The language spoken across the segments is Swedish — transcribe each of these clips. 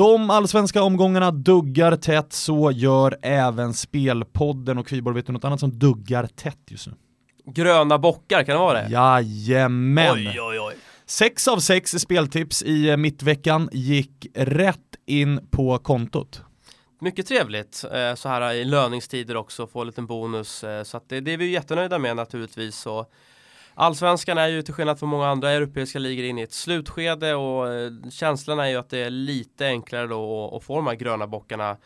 De allsvenska omgångarna duggar tätt, så gör även Spelpodden och Kviborg, vet du något annat som duggar tätt just nu? Gröna bockar, kan det vara det? Jajamän! Oj, oj, oj. Sex av sex speltips i mittveckan gick rätt in på kontot. Mycket trevligt eh, så här i löningstider också, få en liten bonus. Eh, så det, det är vi jättenöjda med naturligtvis. Så Allsvenskan är ju till skillnad från många andra europeiska ligor inne i ett slutskede och eh, känslan är ju att det är lite enklare då att få de här gröna bockarna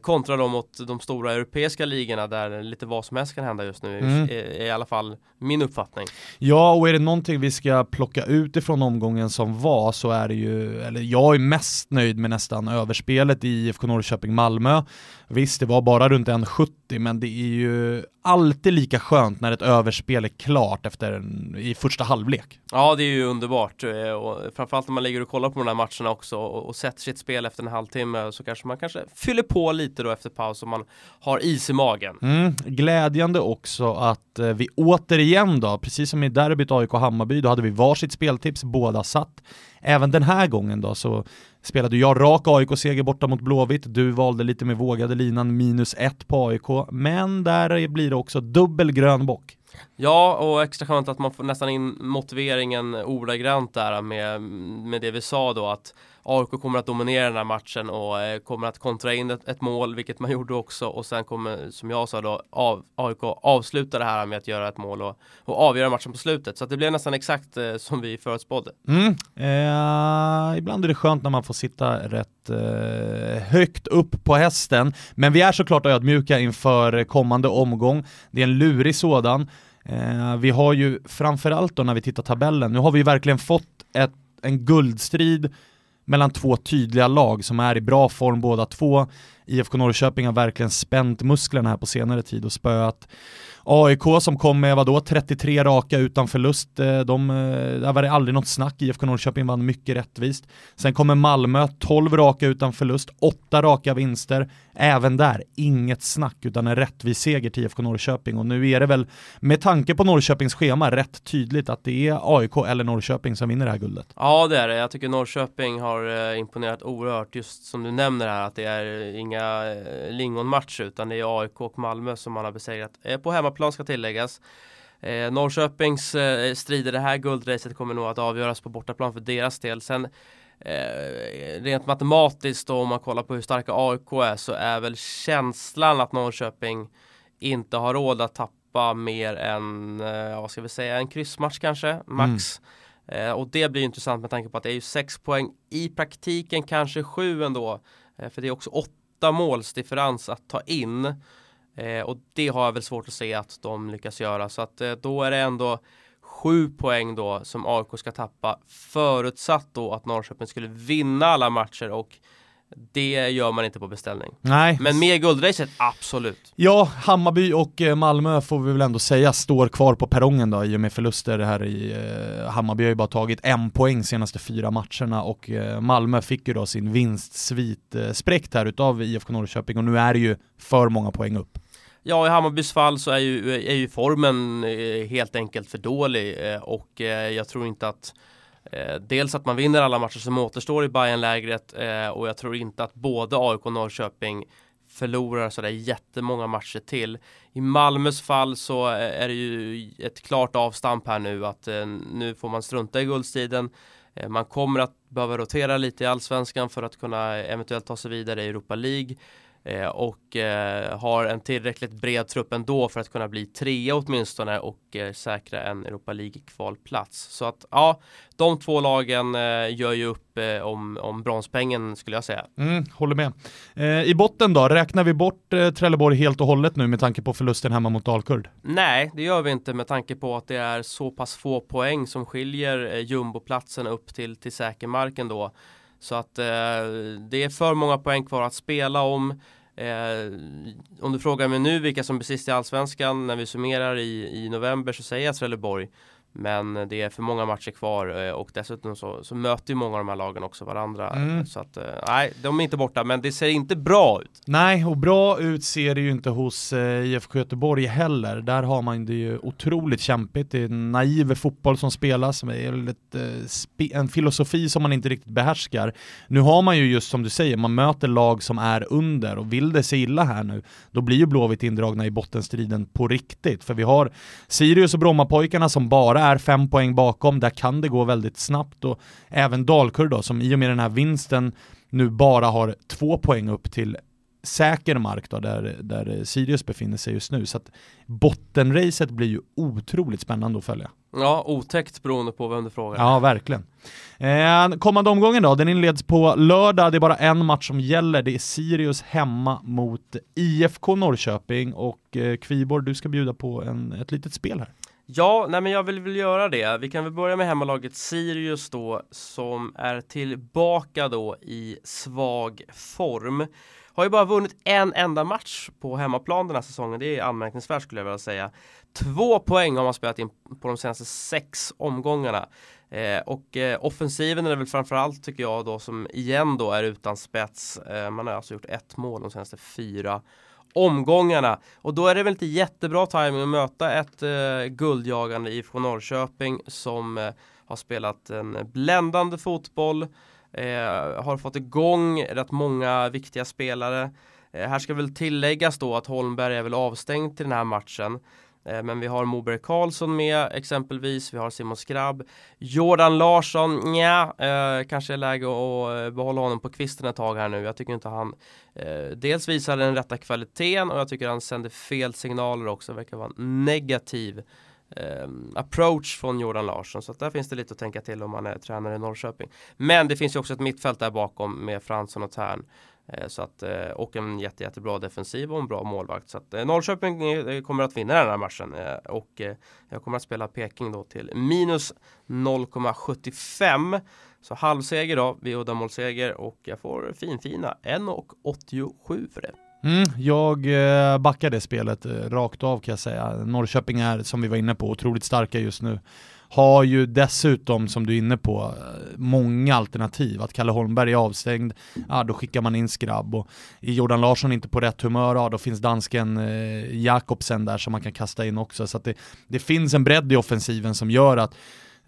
kontra dem mot de stora europeiska ligorna där lite vad som helst kan hända just nu mm. är, är i alla fall min uppfattning. Ja, och är det någonting vi ska plocka ut ifrån omgången som var så är det ju, eller jag är mest nöjd med nästan överspelet i IFK Norrköping-Malmö. Visst, det var bara runt 1,70 men det är ju alltid lika skönt när ett överspel är klart efter en, i första halvlek. Ja, det är ju underbart eh, och framförallt när man ligger och kollar på de här matcherna också och, och sätter sitt spel efter en halvtimme så kanske man kanske fyller på lite då efter paus om man har is i magen. Mm, glädjande också att eh, vi återigen då, precis som i derbyt AIK-Hammarby, då hade vi varsitt speltips, båda satt. Även den här gången då så spelade jag rak AIK-seger borta mot Blåvitt, du valde lite med vågade linan minus ett på AIK, men där blir det också dubbel grön bock. Ja, och extra skönt att man får nästan in motiveringen ordagrant där med, med det vi sa då att AIK kommer att dominera den här matchen och eh, kommer att kontra in ett, ett, mål, vilket man gjorde också och sen kommer, som jag sa då, av, AIK avsluta det här med att göra ett mål och, och avgöra matchen på slutet. Så det blev nästan exakt eh, som vi förutspådde. Mm. Eh, ibland är det skönt när man får sitta rätt eh, högt upp på hästen, men vi är såklart ödmjuka inför kommande omgång. Det är en lurig sådan. Eh, vi har ju framförallt då när vi tittar tabellen, nu har vi verkligen fått ett, en guldstrid mellan två tydliga lag som är i bra form båda två. IFK Norrköping har verkligen spänt musklerna här på senare tid och spöat AIK som kom med vadå, 33 raka utan förlust. Eh, de, eh, där var det aldrig något snack, IFK Norrköping vann mycket rättvist. Sen kommer Malmö, 12 raka utan förlust, 8 raka vinster. Även där, inget snack utan en rättvis seger till IFK Norrköping och nu är det väl med tanke på Norrköpings schema rätt tydligt att det är AIK eller Norrköping som vinner det här guldet. Ja det är det, jag tycker Norrköping har eh, imponerat oerhört just som du nämner här att det är inga lingonmatcher utan det är AIK och Malmö som man har besegrat på hemmaplan hemmaplan ska tilläggas. Eh, Norrköpings eh, strider det här guldracet kommer nog att avgöras på bortaplan för deras del. Sen eh, rent matematiskt då, om man kollar på hur starka AIK är så är väl känslan att Norrköping inte har råd att tappa mer än, eh, vad ska vi säga, en kryssmatch kanske, max. Mm. Eh, och det blir intressant med tanke på att det är ju sex poäng i praktiken, kanske sju ändå. Eh, för det är också åtta målsdifferens att ta in. Eh, och det har jag väl svårt att se att de lyckas göra. Så att eh, då är det ändå sju poäng då som AIK ska tappa. Förutsatt då att Norrköping skulle vinna alla matcher och det gör man inte på beställning. Nej. Men med guldracet, absolut. Ja, Hammarby och eh, Malmö får vi väl ändå säga står kvar på perrongen då i och med förluster här i eh, Hammarby har ju bara tagit en poäng senaste fyra matcherna och eh, Malmö fick ju då sin vinstsvit eh, spräckt här utav IFK Norrköping och nu är det ju för många poäng upp. Ja, i Hammarbys fall så är ju, är ju formen eh, helt enkelt för dålig eh, och jag tror inte att Eh, dels att man vinner alla matcher som återstår i Bayern-lägret eh, och jag tror inte att både AIK och Norrköping förlorar sådär jättemånga matcher till. I Malmös fall så eh, är det ju ett klart avstamp här nu att eh, nu får man strunta i guldstiden. Eh, man kommer att behöva rotera lite i allsvenskan för att kunna eventuellt ta sig vidare i Europa League. Eh, och eh, har en tillräckligt bred trupp ändå för att kunna bli trea åtminstone och eh, säkra en Europa League kvalplats. Så att ja, de två lagen gör ju upp om, om bronspengen skulle jag säga. Mm, håller med. I botten då, räknar vi bort Trelleborg helt och hållet nu med tanke på förlusten hemma mot Dalkurd? Nej, det gör vi inte med tanke på att det är så pass få poäng som skiljer jumboplatsen upp till, till säkermarken då. Så att eh, det är för många poäng kvar att spela om. Eh, om du frågar mig nu vilka som blir sist i Allsvenskan när vi summerar i, i november så säger jag Trelleborg. Men det är för många matcher kvar eh, och dessutom så, så möter ju många av de här lagen också varandra. Mm. Så att, eh, nej, de är inte borta, men det ser inte bra ut. Nej, och bra ut ser det ju inte hos eh, IFK Göteborg heller. Där har man det ju otroligt kämpigt. Det är naiv fotboll som spelas, en filosofi som man inte riktigt behärskar. Nu har man ju just som du säger, man möter lag som är under och vill det sig illa här nu, då blir ju Blåvitt indragna i bottenstriden på riktigt. För vi har Sirius och Brommapojkarna som bara bara är fem poäng bakom, där kan det gå väldigt snabbt och även Dalkurd då, som i och med den här vinsten nu bara har två poäng upp till säker mark då, där, där Sirius befinner sig just nu. Så att bottenracet blir ju otroligt spännande att följa. Ja, otäckt beroende på vem du frågar. Ja, verkligen. Eh, kommande omgången då, den inleds på lördag. Det är bara en match som gäller. Det är Sirius hemma mot IFK Norrköping och eh, Kviborg, du ska bjuda på en, ett litet spel här. Ja, nej men jag vill väl göra det. Vi kan väl börja med hemmalaget Sirius då som är tillbaka då i svag form. Har ju bara vunnit en enda match på hemmaplan den här säsongen. Det är anmärkningsvärt skulle jag vilja säga. Två poäng har man spelat in på de senaste sex omgångarna. Eh, och eh, offensiven är det väl framförallt tycker jag då som igen då är utan spets. Eh, man har alltså gjort ett mål de senaste fyra omgångarna. Och då är det väl inte jättebra timing att möta ett eh, guldjagande IFK Norrköping som eh, har spelat en bländande fotboll, eh, har fått igång rätt många viktiga spelare. Eh, här ska väl tilläggas då att Holmberg är väl avstängd till den här matchen. Eh, men vi har Moberg Karlsson med exempelvis, vi har Simon Skrabb Jordan Larsson, ja, eh, kanske är läge att eh, behålla honom på kvisten ett tag här nu. Jag tycker inte han eh, dels visar den rätta kvaliteten och jag tycker han sänder fel signaler också, Det verkar vara en negativ eh, approach från Jordan Larsson. Så där finns det lite att tänka till om man är tränare i Norrköping. Men det finns ju också ett mittfält där bakom med Fransson och Tern. Eh, så att, eh, och en jätte, jättebra defensiv och en bra målvakt. Så att eh, Norrköping kommer att vinna den här matchen. Och jag kommer att spela Peking då till minus 0,75. Så halvseger då vid uddamålsseger och jag får finfina 1,87 för det. Mm, jag backar det spelet rakt av kan jag säga. Norrköping är, som vi var inne på, otroligt starka just nu har ju dessutom, som du är inne på, många alternativ. Att Kalle Holmberg är avstängd, ja då skickar man in Skrabb. Och är Jordan Larsson inte på rätt humör, ja då finns dansken eh, Jakobsen där som man kan kasta in också. Så att det, det finns en bredd i offensiven som gör att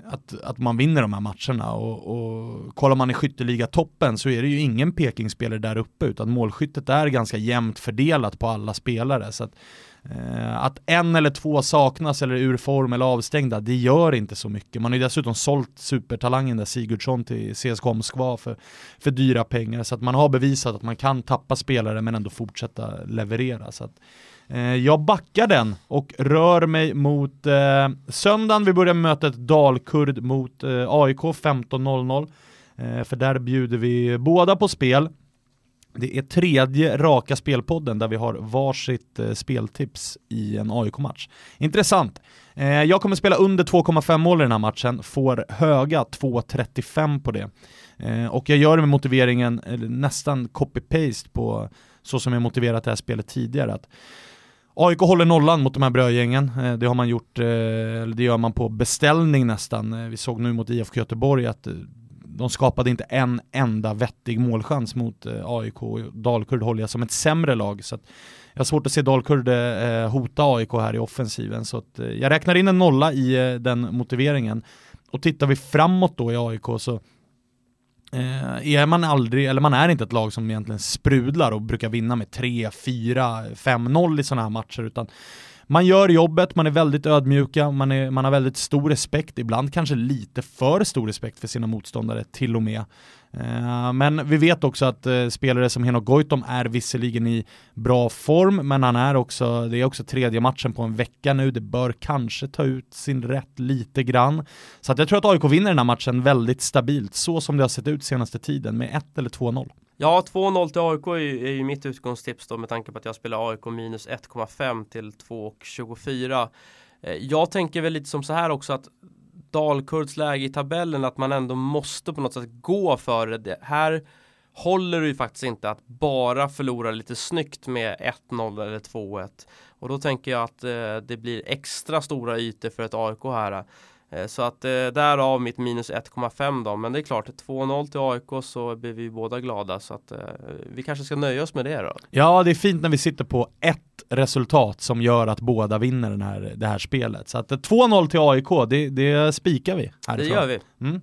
att, att man vinner de här matcherna och, och kollar man i skytteliga-toppen så är det ju ingen Pekingspelare där uppe utan målskyttet är ganska jämnt fördelat på alla spelare. Så att, Eh, Eh, att en eller två saknas eller är ur form eller avstängda, det gör inte så mycket. Man har ju dessutom sålt supertalangen där Sigurdsson till CSKA Moskva för, för dyra pengar, så att man har bevisat att man kan tappa spelare men ändå fortsätta leverera. Så att, eh, jag backar den och rör mig mot eh, söndagen. Vi börjar med mötet Dalkurd mot eh, AIK 15.00. Eh, för där bjuder vi båda på spel. Det är tredje raka spelpodden där vi har varsitt eh, speltips i en AIK-match. Intressant. Eh, jag kommer spela under 2,5 mål i den här matchen, får höga 2,35 på det. Eh, och jag gör det med motiveringen, nästan copy-paste på så som jag motiverat det här spelet tidigare. Att AIK håller nollan mot de här brödgängen. Det har man gjort, eller det gör man på beställning nästan. Vi såg nu mot IFK Göteborg att de skapade inte en enda vettig målchans mot eh, AIK. Dalkurd håller jag som ett sämre lag. Så jag har svårt att se Dalkurd eh, hota AIK här i offensiven. Så att, eh, jag räknar in en nolla i den motiveringen. Och tittar vi framåt då i AIK så är man aldrig, eller man är inte ett lag som egentligen sprudlar och brukar vinna med 3, 4, 5-0 i sådana här matcher utan man gör jobbet, man är väldigt ödmjuka, man, är, man har väldigt stor respekt, ibland kanske lite för stor respekt för sina motståndare till och med. Eh, men vi vet också att eh, spelare som Henok Goitom är visserligen i bra form, men han är också, det är också tredje matchen på en vecka nu, det bör kanske ta ut sin rätt lite grann. Så att jag tror att AIK vinner den här matchen väldigt stabilt, så som det har sett ut senaste tiden, med 1 eller 2-0. Ja, 2-0 till AIK är ju, är ju mitt utgångstips då med tanke på att jag spelar AIK minus 1,5 till 2,24. Eh, jag tänker väl lite som så här också att Dalkurds läge i tabellen att man ändå måste på något sätt gå för det. Här håller det ju faktiskt inte att bara förlora lite snyggt med 1-0 eller 2-1. Och då tänker jag att eh, det blir extra stora ytor för ett AIK här. Eh, så att eh, därav mitt minus 1,5 då. Men det är klart, 2-0 till AIK så blir vi båda glada. Så att eh, vi kanske ska nöja oss med det då. Ja, det är fint när vi sitter på ett resultat som gör att båda vinner den här, det här spelet. Så att 2-0 till AIK, det, det spikar vi. Härifrån. Det gör vi. Mm.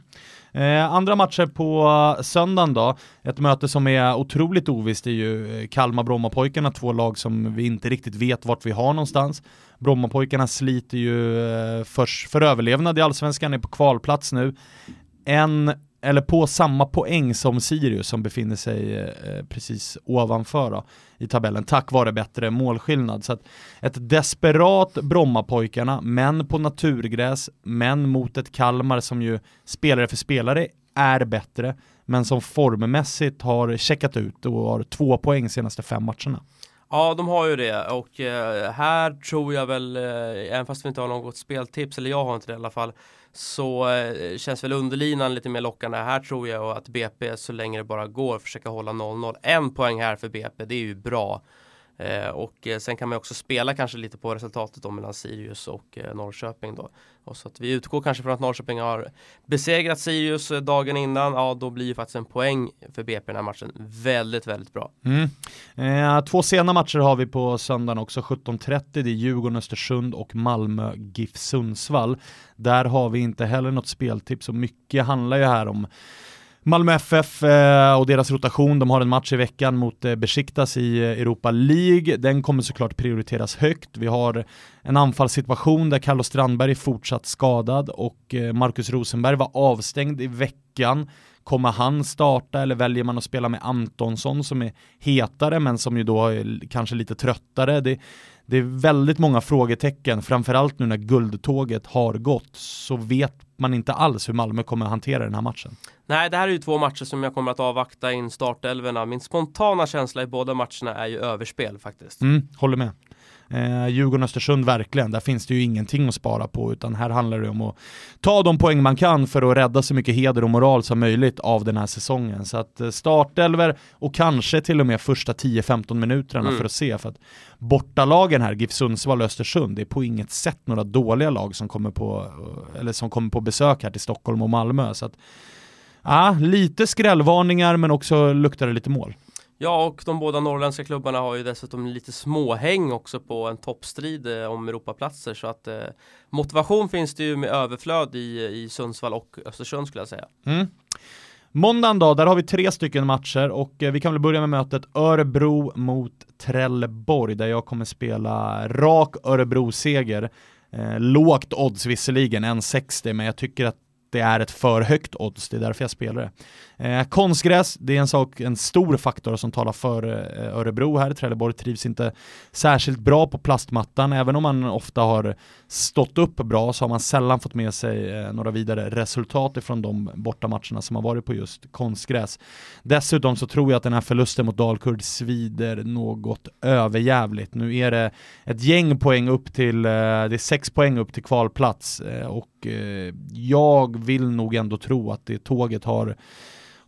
Eh, andra matcher på söndagen då, ett möte som är otroligt ovisst är ju Kalmar-Brommapojkarna, två lag som vi inte riktigt vet vart vi har någonstans. Brommapojkarna sliter ju eh, för, för överlevnad i allsvenskan, är på kvalplats nu. En eller på samma poäng som Sirius som befinner sig eh, precis ovanför då, i tabellen tack vare bättre målskillnad. Så att ett desperat Brommapojkarna, men på naturgräs, men mot ett Kalmar som ju spelare för spelare är bättre, men som formmässigt har checkat ut och har två poäng senaste fem matcherna. Ja, de har ju det och eh, här tror jag väl, eh, även fast vi inte har något speltips, eller jag har inte det i alla fall, så eh, känns väl underlinan lite mer lockande. Här tror jag att BP så länge det bara går försöka hålla 0-0. En poäng här för BP, det är ju bra. Eh, och eh, sen kan man också spela kanske lite på resultatet då mellan Sirius och eh, Norrköping då. Och så att vi utgår kanske från att Norrköping har besegrat Sirius eh, dagen innan. Ja, då blir ju faktiskt en poäng för BP den här matchen väldigt, väldigt bra. Mm. Eh, två sena matcher har vi på söndagen också. 17.30, det är Djurgården, Östersund och Malmö, GIF Sundsvall. Där har vi inte heller något speltips och mycket handlar ju här om Malmö FF eh, och deras rotation, de har en match i veckan mot eh, Besiktas i eh, Europa League. Den kommer såklart prioriteras högt. Vi har en anfallssituation där Carlos Strandberg är fortsatt skadad och Marcus Rosenberg var avstängd i veckan. Kommer han starta eller väljer man att spela med Antonsson som är hetare men som ju då är kanske lite tröttare? Det, det är väldigt många frågetecken, framförallt nu när guldtåget har gått så vet man inte alls hur Malmö kommer att hantera den här matchen. Nej, det här är ju två matcher som jag kommer att avvakta in startelverna. Min spontana känsla i båda matcherna är ju överspel faktiskt. Mm, håller med. Eh, Djurgården-Östersund verkligen, där finns det ju ingenting att spara på utan här handlar det om att ta de poäng man kan för att rädda så mycket heder och moral som möjligt av den här säsongen. Så att eh, startelver och kanske till och med första 10-15 minuterna mm. för att se. För att bortalagen här, GIF Sundsvall och Östersund, det är på inget sätt några dåliga lag som kommer på, eller som kommer på besök här till Stockholm och Malmö. Så att, ja, lite skrällvarningar men också luktar det lite mål. Ja, och de båda norrländska klubbarna har ju dessutom lite småhäng också på en toppstrid eh, om Europaplatser så att eh, motivation finns det ju med överflöd i, i Sundsvall och Östersund skulle jag säga. Mm. Måndagen då, där har vi tre stycken matcher och eh, vi kan väl börja med mötet Örebro mot Trelleborg där jag kommer spela rak Örebro-seger. Eh, lågt odds visserligen, 1,60 men jag tycker att det är ett för högt odds, det är därför jag spelar det. Eh, konstgräs, det är en sak, en stor faktor som talar för eh, Örebro här. Trelleborg trivs inte särskilt bra på plastmattan, även om man ofta har stått upp bra så har man sällan fått med sig eh, några vidare resultat ifrån de bortamatcherna som har varit på just konstgräs. Dessutom så tror jag att den här förlusten mot Dalkurd svider något överjävligt. Nu är det ett gäng poäng upp till, eh, det är sex poäng upp till kvalplats eh, och eh, jag vill nog ändå tro att det tåget har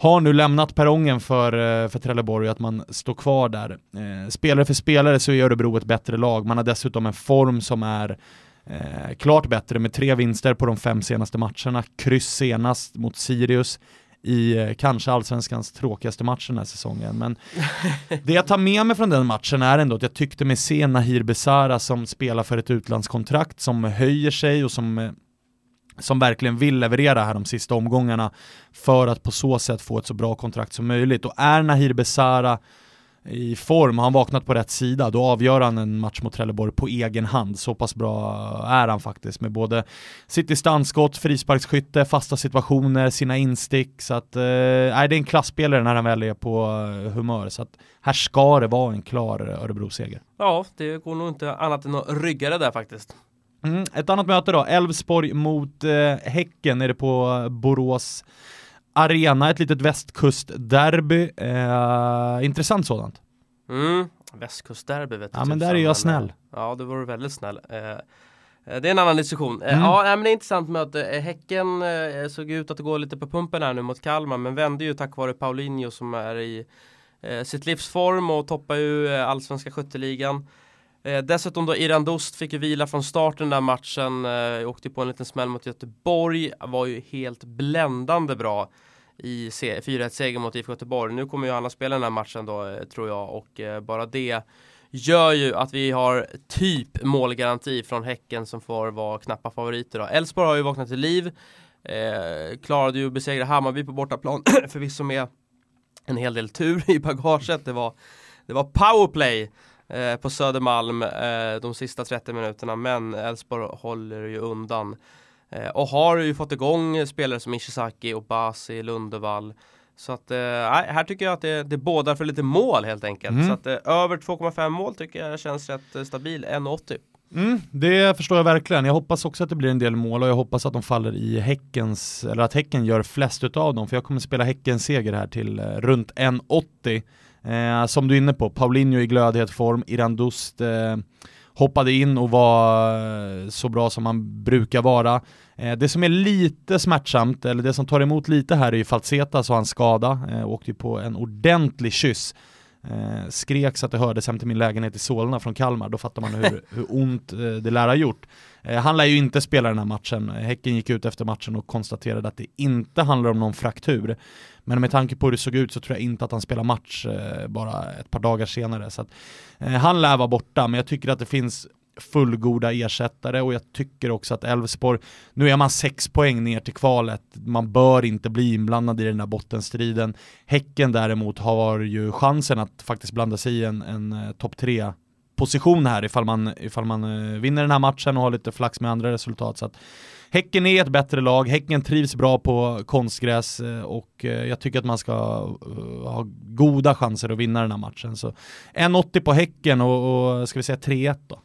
har nu lämnat perrongen för, eh, för Trelleborg och att man står kvar där. Eh, spelare för spelare så är Örebro ett bättre lag, man har dessutom en form som är eh, klart bättre med tre vinster på de fem senaste matcherna, kryss senast mot Sirius i eh, kanske allsvenskans tråkigaste match den här säsongen. Men det jag tar med mig från den matchen är ändå att jag tyckte mig se Nahir Besara som spelar för ett utlandskontrakt som höjer sig och som eh, som verkligen vill leverera här de sista omgångarna för att på så sätt få ett så bra kontrakt som möjligt. Och är Nahir Besara i form, har han vaknat på rätt sida, då avgör han en match mot Trelleborg på egen hand. Så pass bra är han faktiskt med både sitt distansskott, frisparksskytte, fasta situationer, sina instick. Så att, eh, det är en klassspelare när han väl är på eh, humör. Så att här ska det vara en klar Örebro-seger. Ja, det går nog inte annat än att rygga det där faktiskt. Mm, ett annat möte då, Elfsborg mot eh, Häcken är det på Borås Arena, ett litet västkustderby. Eh, intressant sådant. Mm, västkustderby vet du. Ja men där är jag snäll. Ja, du var väldigt snäll. Eh, eh, det är en annan diskussion. Eh, mm. Ja, men det är intressant möte. Häcken såg ut att gå lite på pumpen här nu mot Kalmar, men vände ju tack vare Paulinho som är i sitt livsform och toppar ju allsvenska skytteligan. Eh, dessutom då Iran Dost fick ju vila från starten den där matchen, eh, åkte på en liten smäll mot Göteborg, var ju helt bländande bra i 4-1-seger mot IFK Göteborg. Nu kommer ju han att spela den här matchen då, eh, tror jag, och eh, bara det gör ju att vi har typ målgaranti från Häcken som får vara knappa favoriter då. Elfsborg har ju vaknat till liv, eh, klarade ju att besegra Hammarby på bortaplan, förvisso med en hel del tur i bagaget. Det var, det var powerplay eh, på Södermalm eh, de sista 30 minuterna, men Elfsborg håller ju undan. Eh, och har ju fått igång spelare som Ishizaki och Basi, Lundevall. Så att, här tycker jag att det, det bådar för lite mål helt enkelt. Mm. Så att över 2,5 mål tycker jag känns rätt stabil, 1,80. Mm, det förstår jag verkligen. Jag hoppas också att det blir en del mål och jag hoppas att de faller i Häckens, eller att Häcken gör flest utav dem, för jag kommer spela Häckens seger här till runt 1,80. Eh, som du är inne på, Paulinho i glödhet form, Irandust eh, hoppade in och var eh, så bra som man brukar vara. Eh, det som är lite smärtsamt, eller det som tar emot lite här är ju Falsetas och hans skada, eh, åkte ju på en ordentlig kyss. Eh, skrek så att det hördes hem till min lägenhet i Solna från Kalmar, då fattar man hur, hur ont eh, det lär ha gjort. Eh, han lär ju inte spela den här matchen, Häcken gick ut efter matchen och konstaterade att det inte handlar om någon fraktur. Men med tanke på hur det såg ut så tror jag inte att han spelar match eh, bara ett par dagar senare. Så att, eh, han lär vara borta, men jag tycker att det finns fullgoda ersättare och jag tycker också att Elfsborg, nu är man sex poäng ner till kvalet, man bör inte bli inblandad i den här bottenstriden. Häcken däremot har ju chansen att faktiskt blanda sig i en, en eh, topp tre position här ifall man, ifall man eh, vinner den här matchen och har lite flax med andra resultat. Så att Häcken är ett bättre lag, Häcken trivs bra på konstgräs eh, och jag tycker att man ska ha goda chanser att vinna den här matchen. Så 1,80 på Häcken och, och ska vi säga 3-1 då.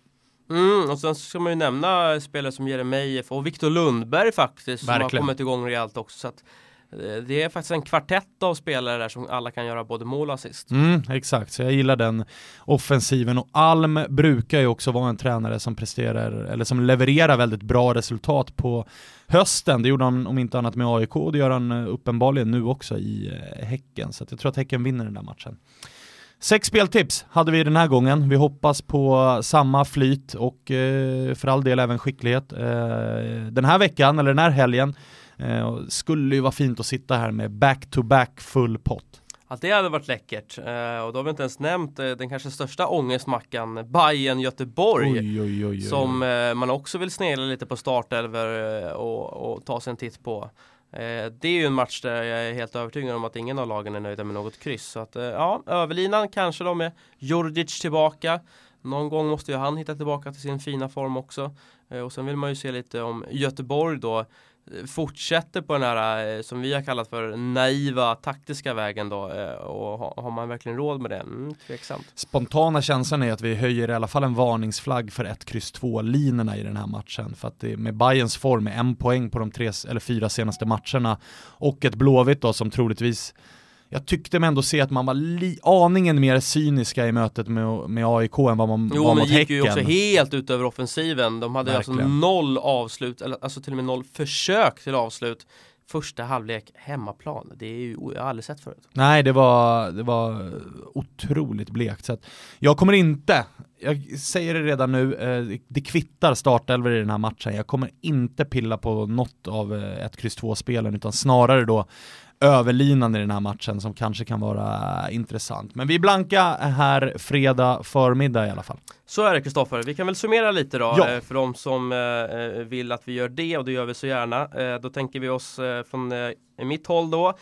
Mm, och sen ska man ju nämna spelare som Jeremejeff och Viktor Lundberg faktiskt Verkligen. som har kommit igång rejält också. Så att, eh, det är faktiskt en kvartett av spelare där som alla kan göra både mål och assist. Mm, exakt, så jag gillar den offensiven och Alm brukar ju också vara en tränare som presterar eller som levererar väldigt bra resultat på hösten. Det gjorde han om inte annat med AIK och det gör han eh, uppenbarligen nu också i eh, Häcken. Så jag tror att Häcken vinner den där matchen. Sex speltips hade vi den här gången. Vi hoppas på samma flyt och eh, för all del även skicklighet. Eh, den här veckan, eller den här helgen, eh, skulle ju vara fint att sitta här med back-to-back -back full pott. Ja, det hade varit läckert. Eh, och då har vi inte ens nämnt eh, den kanske största ångestmackan, Bayern Göteborg. Oj, oj, oj, som eh, man också vill snegla lite på startelver och, och ta sig en titt på. Eh, det är ju en match där jag är helt övertygad om att ingen av lagen är nöjda med något kryss. Så att, eh, ja, överlinan kanske då med Djurdjic tillbaka. Någon gång måste ju han hitta tillbaka till sin fina form också. Eh, och sen vill man ju se lite om Göteborg då fortsätter på den här eh, som vi har kallat för naiva taktiska vägen då eh, och har man verkligen råd med det? Mm, tveksamt. Spontana känslan är att vi höjer i alla fall en varningsflagg för 1, kryss 2 linorna i den här matchen för att det, med Bayerns form med en poäng på de tre eller fyra senaste matcherna och ett Blåvitt då som troligtvis jag tyckte mig ändå se att man var li- aningen mer cyniska i mötet med, med AIK än vad man jo, var mot Häcken. Jo, men det gick ju också helt utöver offensiven. De hade alltså noll avslut, eller alltså till och med noll försök till avslut. Första halvlek hemmaplan, det är ju, jag har aldrig sett förut. Nej, det var, det var otroligt blekt. Så jag kommer inte, jag säger det redan nu, eh, det kvittar startelver i den här matchen. Jag kommer inte pilla på något av eh, ett kryss 2-spelen, utan snarare då överlinan i den här matchen som kanske kan vara intressant. Men vi är blanka här fredag förmiddag i alla fall. Så är det Kristoffer. Vi kan väl summera lite då ja. Eh, för de som eh, vill att vi gör det och det gör vi så gärna. Eh, då tänker vi oss från mitt håll då.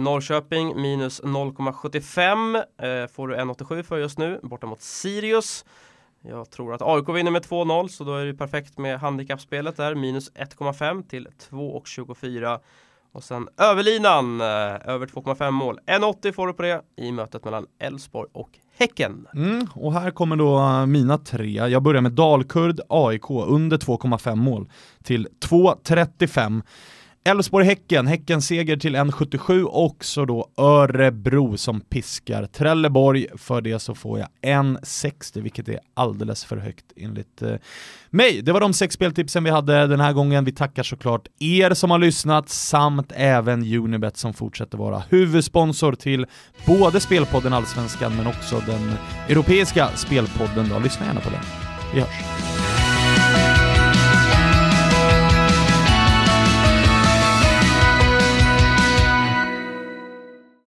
Norrköping minus 0,75 får du 1,87 för just nu borta mot Sirius. Jag tror att AIK vinner med 2-0 så då är det perfekt med handikappspelet där minus 1,5 till 2,24 och sen överlinan, eh, över 2,5 mål. 1,80 får du på det i mötet mellan Elfsborg och Häcken. Mm, och här kommer då eh, mina tre. Jag börjar med Dalkurd AIK under 2,5 mål till 2,35. Elfsborg-Häcken, Häcken seger till 1,77 och så då Örebro som piskar Trelleborg. För det så får jag 1,60 vilket är alldeles för högt enligt eh, mig. Det var de sex speltipsen vi hade den här gången. Vi tackar såklart er som har lyssnat samt även Unibet som fortsätter vara huvudsponsor till både Spelpodden Allsvenskan men också den europeiska spelpodden. Då. Lyssna gärna på den. Vi hörs!